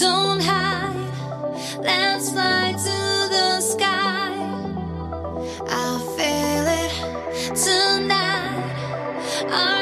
Don't hide, let's fly to the sky. I'll feel it tonight. I